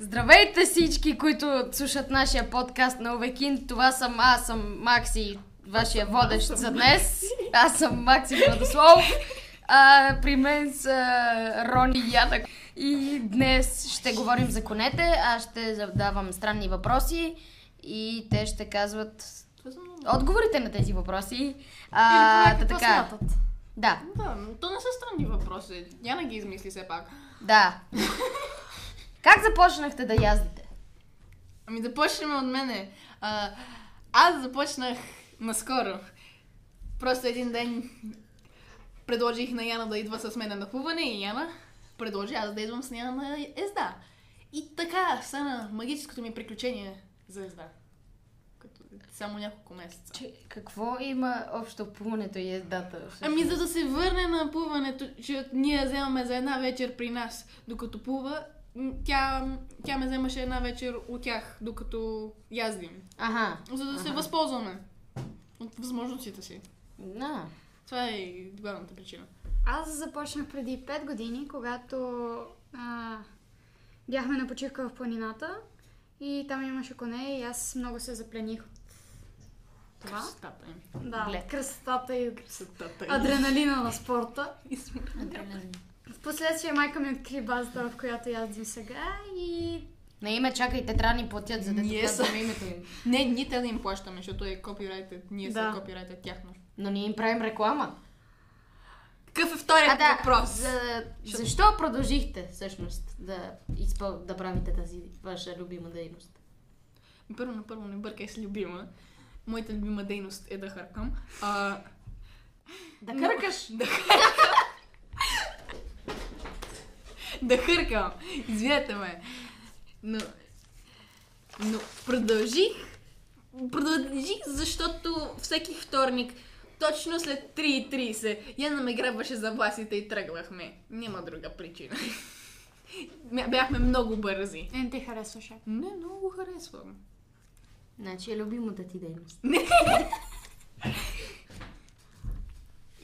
Здравейте всички, които слушат нашия подкаст на Овекин. Това съм аз, съм Макси, вашия водещ за днес. Аз съм Макси Владослав. А, при мен са Рони и Яна. И днес ще говорим за конете. Аз ще задавам странни въпроси и те ще казват отговорите на тези въпроси. Или А, поне та така. смятат. Да, Да, но то не са странни въпроси. Яна ги измисли все пак. да. Как започнахте да яздите? Ами да почнем от мене. А, аз започнах наскоро. Просто един ден предложих на Яна да идва с мен на плуване и Яна предложи аз да идвам с нея на езда. И така стана магическото ми приключение за езда. Като само няколко месеца. Че, какво има общо плуването и ездата? Ами за да се върне на плуването, че ние вземаме за една вечер при нас, докато плува, тя, тя ме вземаше една вечер от тях, докато яздим. Ага. За да се Аха. възползваме от възможностите си. Да. Това е главната причина. Аз започнах преди 5 години, когато а, бяхме на почивка в планината и там имаше коне и аз много се заплених от това. Красотата им. Да, красотата и Красотата им. адреналина на спорта. И сме- Впоследствие майка ми откри базата, в която яздим сега и На име чакайте, трябва да ни платят, за да Ние казваме името им. Не, ние те да им плащаме, защото е копирайтед, ние Да. са копирайтед тяхно. Но ние им правим реклама. Какъв е вторият А да, въпрос? за... защо продължихте всъщност да, изпъл... да правите тази ваша любима дейност? Първо на първо не бъркай с любима. Моята любима дейност е да хъркам. А, Да Но- къркаш? Да да хъркам. Извинете ме. Но, но продължих. Продължих, защото всеки вторник, точно след 3.30, Яна ме грабваше за власите и тръгвахме. Няма друга причина. Бя- Бяхме много бързи. не ти харесваше. Не, много го харесвам. Значи е любимата ти дейност.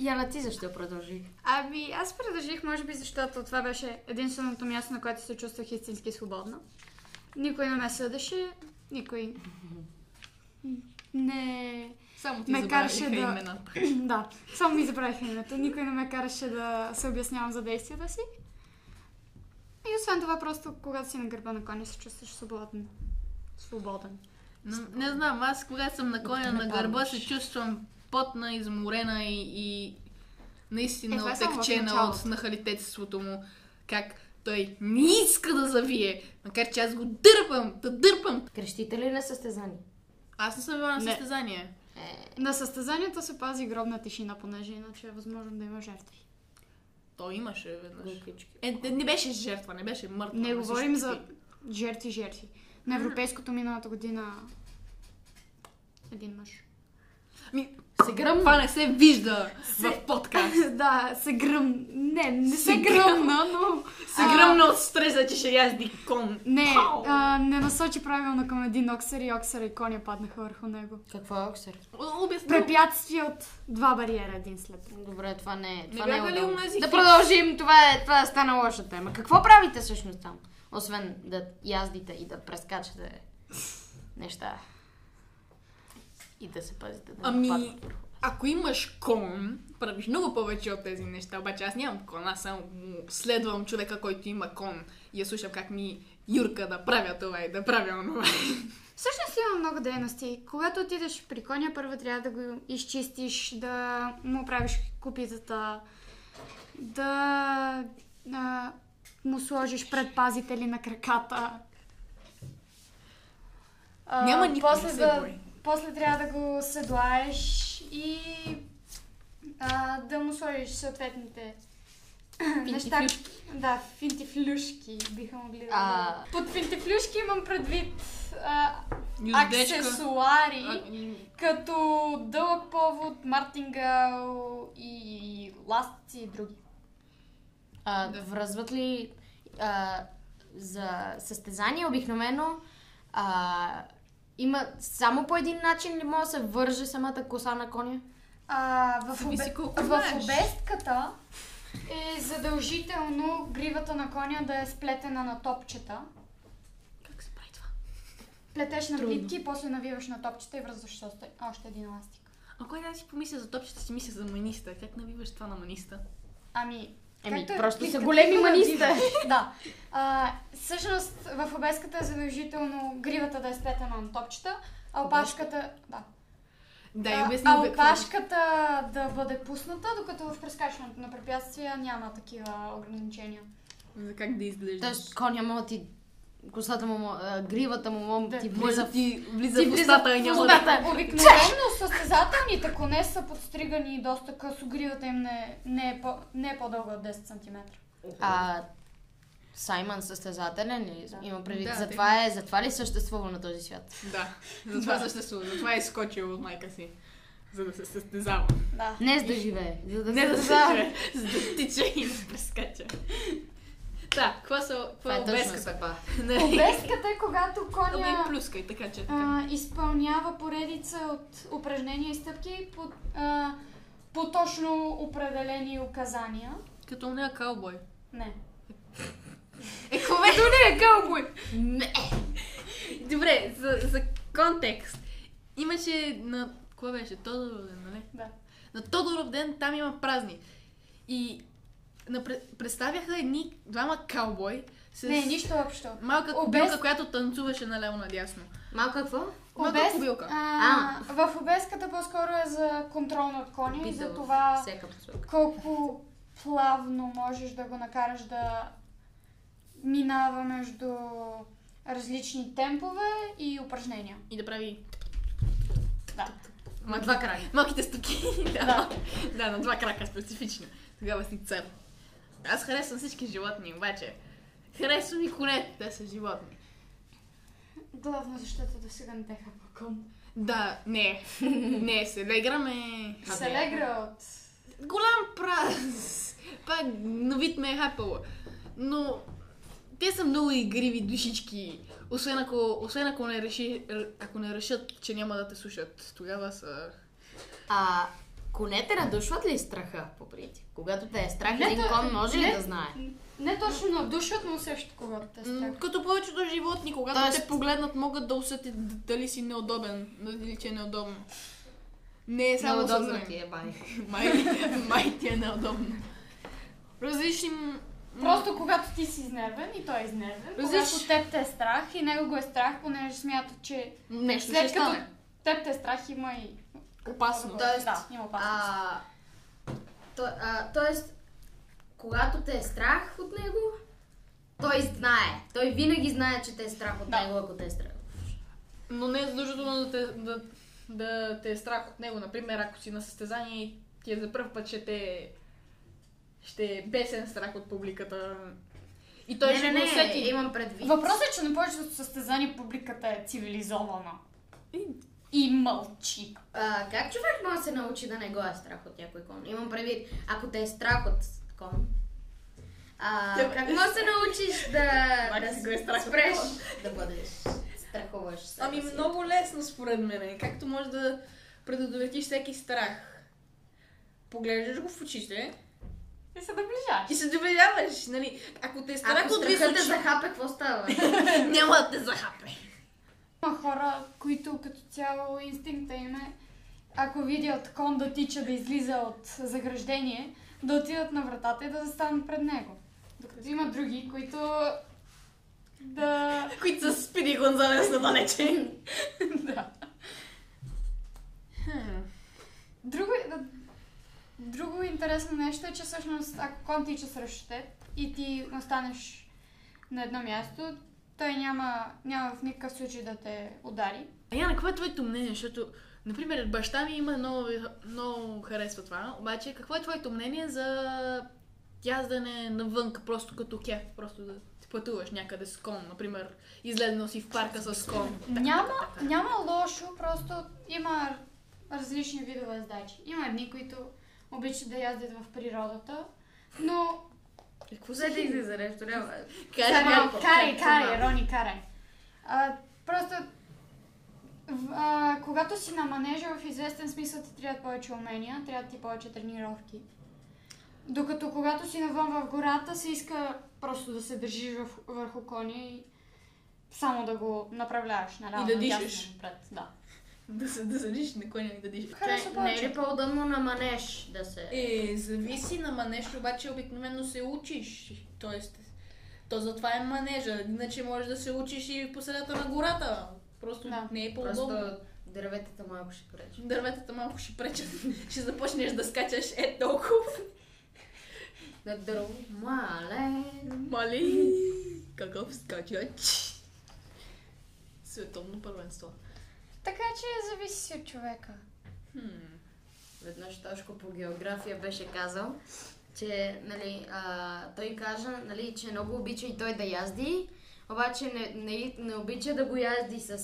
Яна, ти защо продължи? Ами, аз продължих, може би, защото това беше единственото място, на което се чувствах истински свободна. Никой не ме съдеше, никой не... Само ти Ме забравиха караше да- имената. да, само ми забравих името. Никой не ме караше да се обяснявам за действията си. И освен това, просто когато си на гърба на коня, се чувстваш свободен. Свободен. Но, не знам, аз когато съм на коня на гърба се чувствам потна, изморена и, и наистина Е, е отекчена началото. от нахалитетството му. Как той не иска да завие, макар че аз го дърпам, да дърпам. Крещите ли на състезание? Аз не съм била на състезание. Е, На състезанието се пази гробна тишина, понеже иначе е възможно да има жертви. Той имаше веднъж. глупички. Е, не- не беше жертва, не беше мъртва. Не говорим за таки. жертви, жертви. На европейското миналата година един мъж. Ми, Се гръмна. това не се вижда Се- в подкаст. да, се гръм... Не, не се, Се гръмна, но... Се гръмна от стреса, че ще язди кон. Не, Пау! а, не насочи правилно към един оксер и оксера и коня паднаха върху него. Какво е оксер? Обясни. Препятствие от два бариера един след друг. Добре, това не е. Не Това не, бяха е ли Да продължим, това е, това стана лоша тема. Какво правите всъщност там? Освен да яздите и да прескачате неща. И да се пазите да Ами, ако имаш кон, правиш много повече от тези неща. Обаче аз нямам кон, аз само следвам човека, който има кон и я слушам как ми Юрка да правя това и да правя онова. Всъщност има много дейности. Когато отидеш при коня, първо трябва да го изчистиш, да му правиш купитата, да а, му сложиш предпазители на краката. А, Няма никой, после не се да, бой. После трябва да го седлаеш и а, да му сложиш съответните неща. Финтифлюшки. Да, финтифлюшки биха могли да А. Под финтифлюшки имам предвид а, Юздечка. аксесуари, А, като дълъг повод, мартингал и ластици и други. А, Да. Връзват ли а, за състезание обикновено а, има само по един начин ли може да се върже самата коса на коня? А, в, обе... в обестката е задължително гривата на коня да е сплетена на топчета. плетеш на Трудно. плитки, после навиваш на топчета и връзваш още, още един еластик. А кой да си помисля за топчета, си мисля за маниста. Как навиваш това на маниста? Ами, Еми, както просто са големи маниста. да. А, всъщност в обеската е задължително гривата да е сплетена на топчета, а опашката... Да. Да, А, и обясни а опашката да бъде пусната, докато в прескачането на препятствия няма такива ограничения. За как да изглеждаш. Тоест, коня му ти... Косата му, гривата му Да. ти влиза да ти влиза ти в устата и няма да... Обикновено състезателните коне са подстригани доста късо, гривата им не, не, е, по, не е по-дълга от 10 см. А, Саймън състезателен ли? Да. Има предвид. Да, затова, е, затова ли съществува на този свят? Да, затова съществува. Затова е изскочил от майка си. За да се състезава. Да. Не за да живее. За да Не да се състезава. чуе, за да тича и да прескача. Да, какво са какво е е обеската? съдба. Обеската е когато коня плюскай, така че така. а, изпълнява поредица от упражнения и стъпки по, а, по точно определени указания. Като не е каубой. Не. Е, ковето не е каубой! Не. Добре, за, за контекст. Имаше на... Кое беше? Тодоров ден, нали? Да. На Тодоров ден там има празник. И на, представяха едни двама каубой с Не, нищо общо. малка Обез- кобилка, която танцуваше наляво надясно. Малка какво? Малка Обез- кобилка. А, в обеската по-скоро е за контрол над коня и за това колко плавно можеш да го накараш да минава между различни темпове и упражнения. И да прави Да. На два крака. малките стъпки. да. Да. да, на два крака специфично. Тогава си цел. Аз харесвам всички животни, обаче харесвам и конете, те са животни. Главно защото до сега не те хапа кон. Да, не. не, селеграм е... А, Селегра от... Голям праз. Пак на вид ме е хапало. Но те са много игриви душички. Освен ако, освен ако не, реши, ако не решат, че няма да те слушат. Тогава са... А конете надушват ли страха по принцип? Когато те е страх, Не, един кон може ли не. да знае? Не точно надушват, но усещат когато те е страх. Като повечето животни, когато Тоест- те погледнат, могат да усетят дали си неудобен, дали че е неудобно. Не е само Неудобно ти е, бай. Май, май ти е неудобно. Различни... Просто когато ти си изнервен и той е изнервен, Различ- когато теб те е страх и него го е страх, понеже смята, че Нещо след ще като стане. теб те е страх има и... Опасно. Тоест, Да, има опасност. А, то, а, тоест, когато те е страх от него, той знае. Той винаги знае, че те е страх от Да. него, ако те е страх. Но не е задължително да те, да, да те е страх от него. Например, ако си на състезание и ти е за първ път, ще те ще е бесен страх от публиката. И той не, ще не, го не, усети. имам предвид. Въпросът е, че на повечето състезания публиката е цивилизована. И мълчи. А, как човек може да се научи да не го е страх от някой кон? Имам предвид, ако те е страх от кон, а, Да, как може да се научиш да, да го е спреш да бъдеш страхуваш Ами си? много лесно според мен. Както можеш да предотвратиш всеки страх. Поглеждаш го в очите И се доближаш. и се доверяваш. Нали? Ако те е страх Ако от страхът те височ... захапе, какво става? няма да те захапе. Има хора, които като цяло инстинкта им е, ако видят кон да тича, да излиза от заграждение, да отидат на вратата и да застанат пред него. Докато има други, които да... Които са Спиди Гонзалес на далече. да. Друго, друго интересно нещо е, че всъщност ако кон тича срещу теб и ти останеш на едно място, той няма, няма в никакъв случай да те удари. А Яна, какво е твоето мнение? Защото, например, баща ми има много, много харесва това. Обаче, какво е твоето мнение за яздане навънка, просто като кеф, просто да ти пътуваш някъде с кон, например, излезнал си в парка с кон. Няма, така, няма лошо, просто има различни видове ездачи. Има едни, които обичат да яздят в природата, но... Е, Какво Взе да се излиза нещо, няма. Сега, малко, карай, карай. Рони, карай. А, просто, а, когато си на манежа, в известен смисъл ти трябват повече умения, трябват ти повече тренировки. Докато когато си навън в гората, се иска просто да се държиш в, върху коня и само да го направляваш, наляво, И да дишаш. Напред. Да. Да се да седиш на коня и да дишаш. Харесва Чай, не е ли по-удобно на манеж да се... Е, зависи на манеж, обаче обикновено се учиш. Тоест, то затова е манежа. Иначе можеш да се учиш и по средата на гората. Просто Да. не е по-удобно. Просто дърветата малко ще пречи. Дърветата малко ще пречат. ще започнеш да скачаш е толкова. На дърво. Мале. Мали, какъв скачач. Световно първенство. Така че зависи от човека. Хм. Веднъж Тошко по география беше казал, че нали, а, той кажа, нали, че много обича и той да язди, обаче не, не, не обича да го язди с,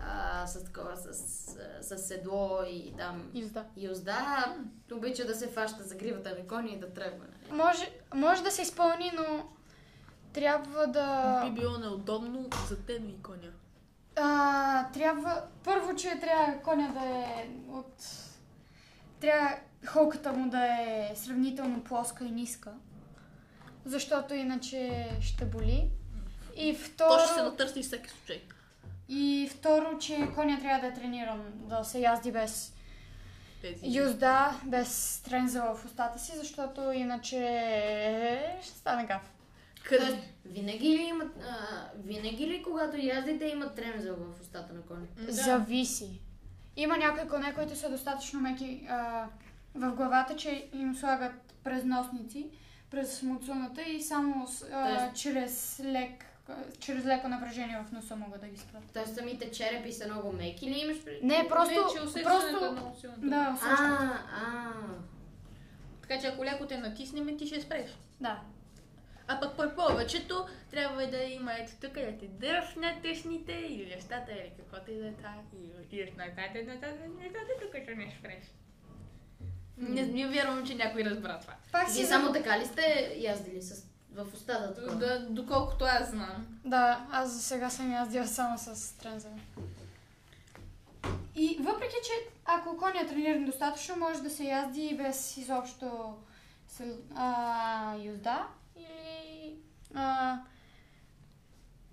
а, с, такова, с, с, с седло и там Юзда. юзда, обича да се фаща за гривата на коня и да тръгва. Нали. Може, може да се изпълни, но трябва да... Би било неудобно за теб и коня. А, трябва... Първо, че трябва коня да е от... Трябва холката му да е сравнително плоска и ниска. Защото иначе ще боли. И второ... То ще се натърси всеки случай. И второ, че коня трябва да е трениран да се язди без Тези. юзда, без трензела в устата си, защото иначе ще стане гав. Къде? Винаги ли, имат, а, винаги ли когато яздите имат тремзел в устата на коня? Да. Зависи. Има някои коне, които са достатъчно меки а, в главата, че им слагат през носници, през муцуната и само а, Тоест- чрез, лек, а, чрез леко напрежение в носа могат да ги спрат. Тоест самите черепи са много меки ли имаш пред... Не, просто... не, че усещането е просто силно. да, А, усещам. а. Така че ако леко те натиснем, ти ще спреш. Да. А пък при повечето трябва да има ето тук да те дръпнат тъсните или нещата или каквото и да е това. И отидеш нататък, нататък, нататък, докато не спреш. Не, не вярвам, че някой разбра това. Пак си Вие само така ли сте яздили с... в устата? такова? Да, доколкото аз знам. Да, аз за сега съм яздила само с трензела. И въпреки, че ако коня е трениран достатъчно, може да се язди и без изобщо с- а, юзда а,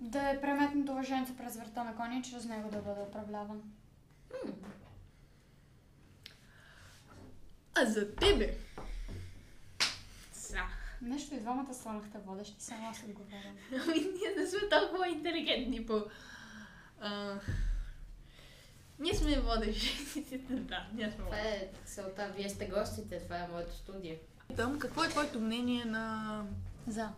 да е преметнато въженце през врата на коня и чрез него да бъде управляван. А за тебе? Са. Нещо и двамата станахте водещи, само аз отговарям. Ами ние не сме толкова интелигентни по... А... Ние сме водещи. да, ние сме Това е целта. Вие сте гостите, това е моето студио. Питам, какво е твоето мнение на, За.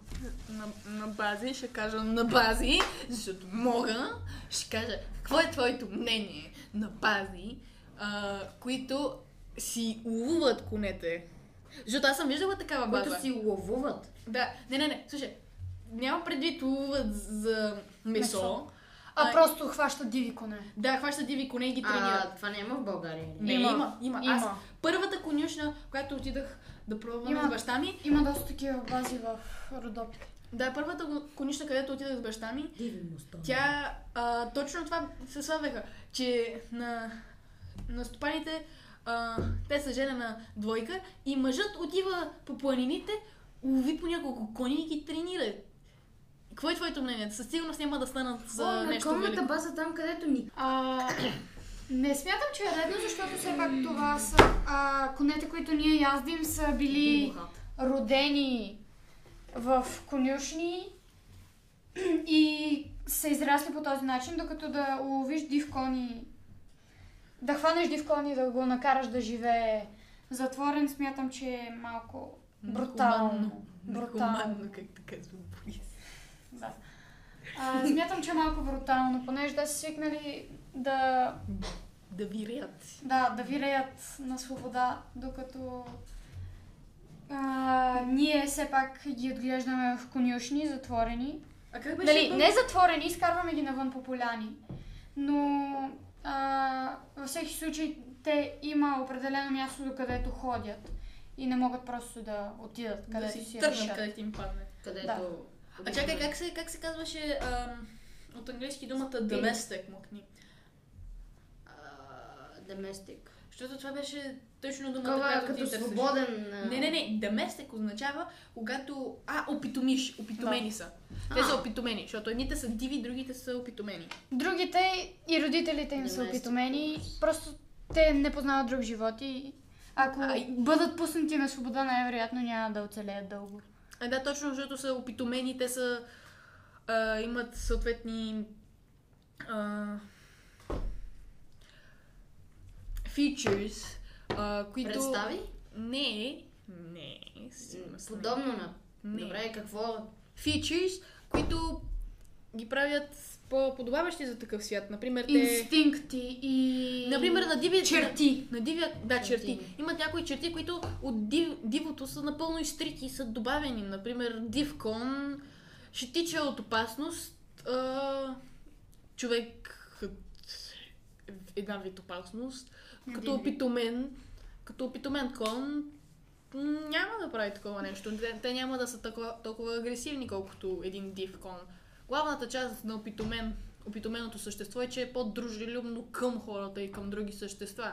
на, на бази? Ще кажа на бази, защото мога. Ще кажа, какво е твоето мнение на бази, а, които си улуват конете? Защото аз съм виждала такава база. Които си ловуват. Да, не, не, не, слушай. Нямам предвид улуват за месо. Месо. А, А, просто хващат диви коне. Да, хващат диви коне и ги тренират. А, това няма в България. Не, има, има. Има. Аз първата конюшна, която отидах да пробвам Има. с баща ми, Има доста такива бази в Родопите. да, първата конюшна, където отидах с баща ми, тя а, точно това се славяха, че на, на стопаните а, те са жена двойка и мъжът отива по планините, лови по няколко кони и ги тренира. Какво е твоето мнение? Със сигурност няма да станат за О, на нещо конната велико. база там, където ни. А, не смятам, че е редно, защото все пак това са а, конете, които ние яздим, са били родени в конюшни и са израсли по този начин, докато да уловиш див кон и да хванеш див кон и да го накараш да живее затворен, смятам, че е малко брутално. Брутално. Нехуманно, как така казва Борис. Да. А, смятам, че е малко брутално, понеже да са свикнали да Да виреят. Да, да виреят на свобода, докато а, ние все пак ги отглеждаме в конюшни, затворени. А как беше? Бе? не затворени, изкарваме ги навън по поляни, но а, във всеки случай те има определено място, до където ходят и не могат просто да отидат да където си си тръгнат, където им падне. Където... Да. А чакай, как се, как се казваше ам, от английски думата domestic, мокни? Доместик. Защото това беше точно думата, Такова която ти като търсиш. свободен... а, Не, не, не. Доместик означава, когато... А, опитомиш. Опитомени са. Те А. са опитомени, защото едните са диви, другите са опитомени. Другите и родителите им са Доместик. опитомени, просто те не познават друг живот и ако Ай. бъдат пуснати на свобода, най-вероятно няма да оцелеят дълго. А, да, точно, защото са опитомени, те са... А, имат съответни... А, features, а, които... Представи? Не, не. Подобно на... Не. Добре, какво? Features, които ги правят по-подобаващи за такъв свят. Например, те... Инстинкти и... Например, на диви... черти. На дивия... Да, черти. Черти. Имат някои черти, които от див... дивото са напълно изтрити и са добавени. Например, див кон ще тича от опасност. А... Човек... Една вид опасност. Един Като опитомен. Като опитомен кон няма да прави такова нещо. Те, те няма да са толкова, толкова агресивни, колкото един див кон. Главната част на опитомен, опитоменото същество е, че е по-дружелюбно към хората и към други същества.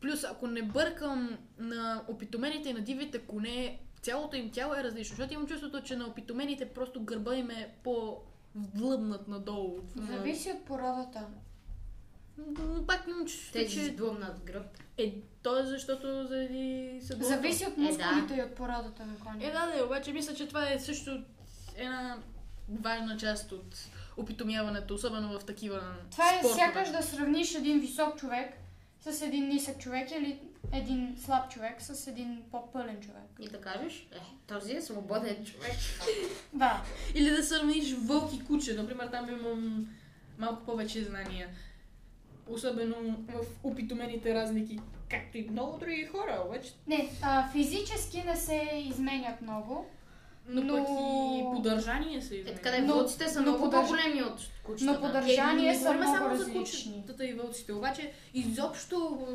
Плюс, ако не бъркам на опитомените и на дивите коне, цялото им тяло е различно. Защото имам чувството, че на опитомените просто гърба им е по-вдлъбнат надолу. Зависи от породата. Но пак имам чувството, Тези с че... длъбнат гръб. Е, то е защото заради съдбата. Зависи от да. мускулите и от породата на коня. Е, да, да, обаче мисля, че това е също една важна част от опитомяването, особено в такива Това е спортове. сякаш да сравниш един висок човек с един нисък човек или един слаб човек с един по-пълен човек. И да кажеш, е, този е свободен човек. Да. Или да сравниш вълк и куче. Например, там имам малко повече знания. Особено в опитомените разлики, както и много други хора, обаче. Не, а, физически не се изменят много. Но, Но- пък и поддържание се Е, изменя. така да, Но- вълците са но много поддърж- по-големи от кучетата. но поддърж- Е, са много само за различни. кучетата и вълците, обаче изобщо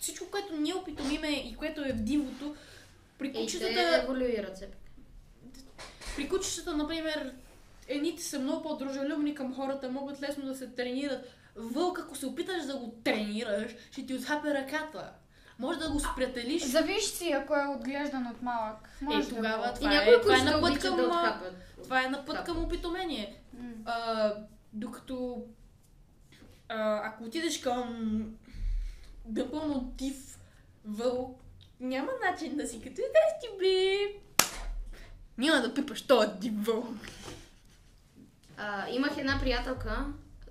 всичко, което ние опитомиме и което е в дивото, при Е, кучетата, еволюират се. при кучетата, например, едните са много по-дружелюбни към хората, могат лесно да се тренират. Вълк, ако се опиташ да го тренираш, ще ти отхапе ръката. Може да го сприятелиш. Завиш си, ако е отглеждан от малък. Може да тогава И Това е- това е на път към, да отхапят. Това е на път към опитомение. А, докато а, ако отидеш към напълно див вълк, няма начин да си като здрасти, бе. Няма да пипаш този див вълк. А, имах една приятелка,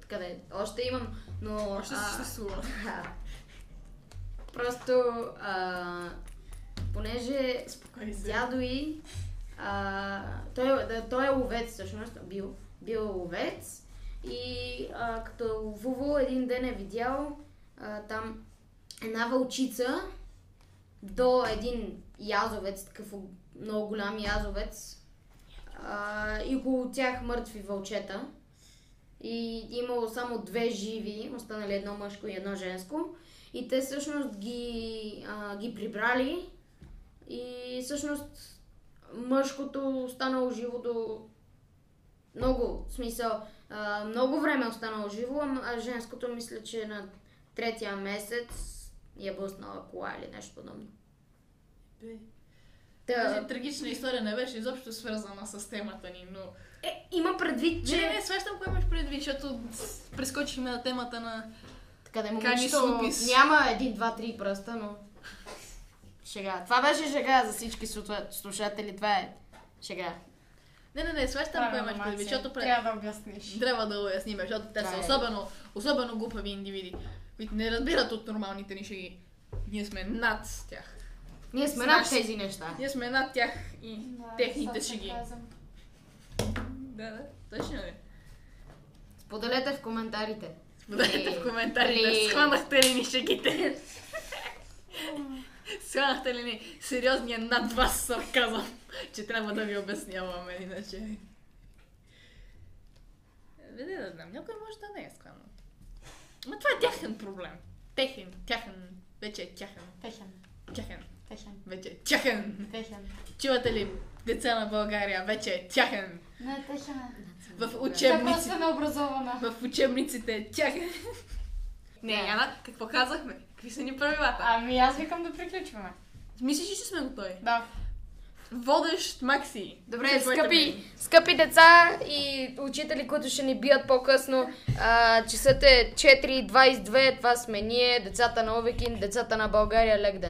къде още имам, но... Още а, съществува. Просто, а, понеже Спокой се. дядо и, а, той, да, той е ловец всъщност, бил, бил ловец и а, като ловувал един ден е видял а, там една вълчица до един язовец, такъв много голям язовец а, и около тях мъртви вълчета. И имало само две живи, останали едно мъжко и едно женско. И те всъщност ги, а, ги прибрали и всъщност мъжкото останало живо до много, смисъл, а, много време е останало живо, а женското мисля, че на третия месец я блъснала кола или нещо подобно. Бе. Та, Тази трагична история не беше изобщо свързана с темата ни, но... е, има предвид, че... Не, не, не, свещам кое имаш предвид, защото прескочихме на темата на... Така да Супис. няма един, два, три пръста, но... Шега. Това беше шега за всички слуша- слушатели. Това е шега. Не, не, не, свещам кое имаш предвид, защото пред... Трябва да обясниш. Трябва да уясним, защото те са е. особено, особено глупави индивиди, които не разбират от нормалните ни шеги. Ние сме над тях. Ние сме Знаеш- над тези неща. Ние сме над тях и Да, техните шеги. Да, да, точно ли? Споделете в коментарите. Споделете в коментарите, схванахте ли ни шегите? Схванахте ли ни сериозния над вас сарказъм, че трябва да ви обясняваме иначе? Виде да знам, някой може да не е схванат. Но това е тяхен проблем. Техен, тяхен, вече е тяхен, Техен. тяхен, Техен. вече е тяхен. Техен. Чувате ли, деца на България, вече е тяхен. Не, техен. В Тя учебниците, е в учебниците е тяхен. Не. Яна, какво казахме? Какви са ни правилата? Ами аз викам да приключваме. Мислиш ли, че сме готови? Да. Водещ Макси. Добре, скъпи, скъпи деца и учители, които ще ни бият по-късно, а, часът е 4.22, това сме ние, децата на Овекин, децата на България, лек ден.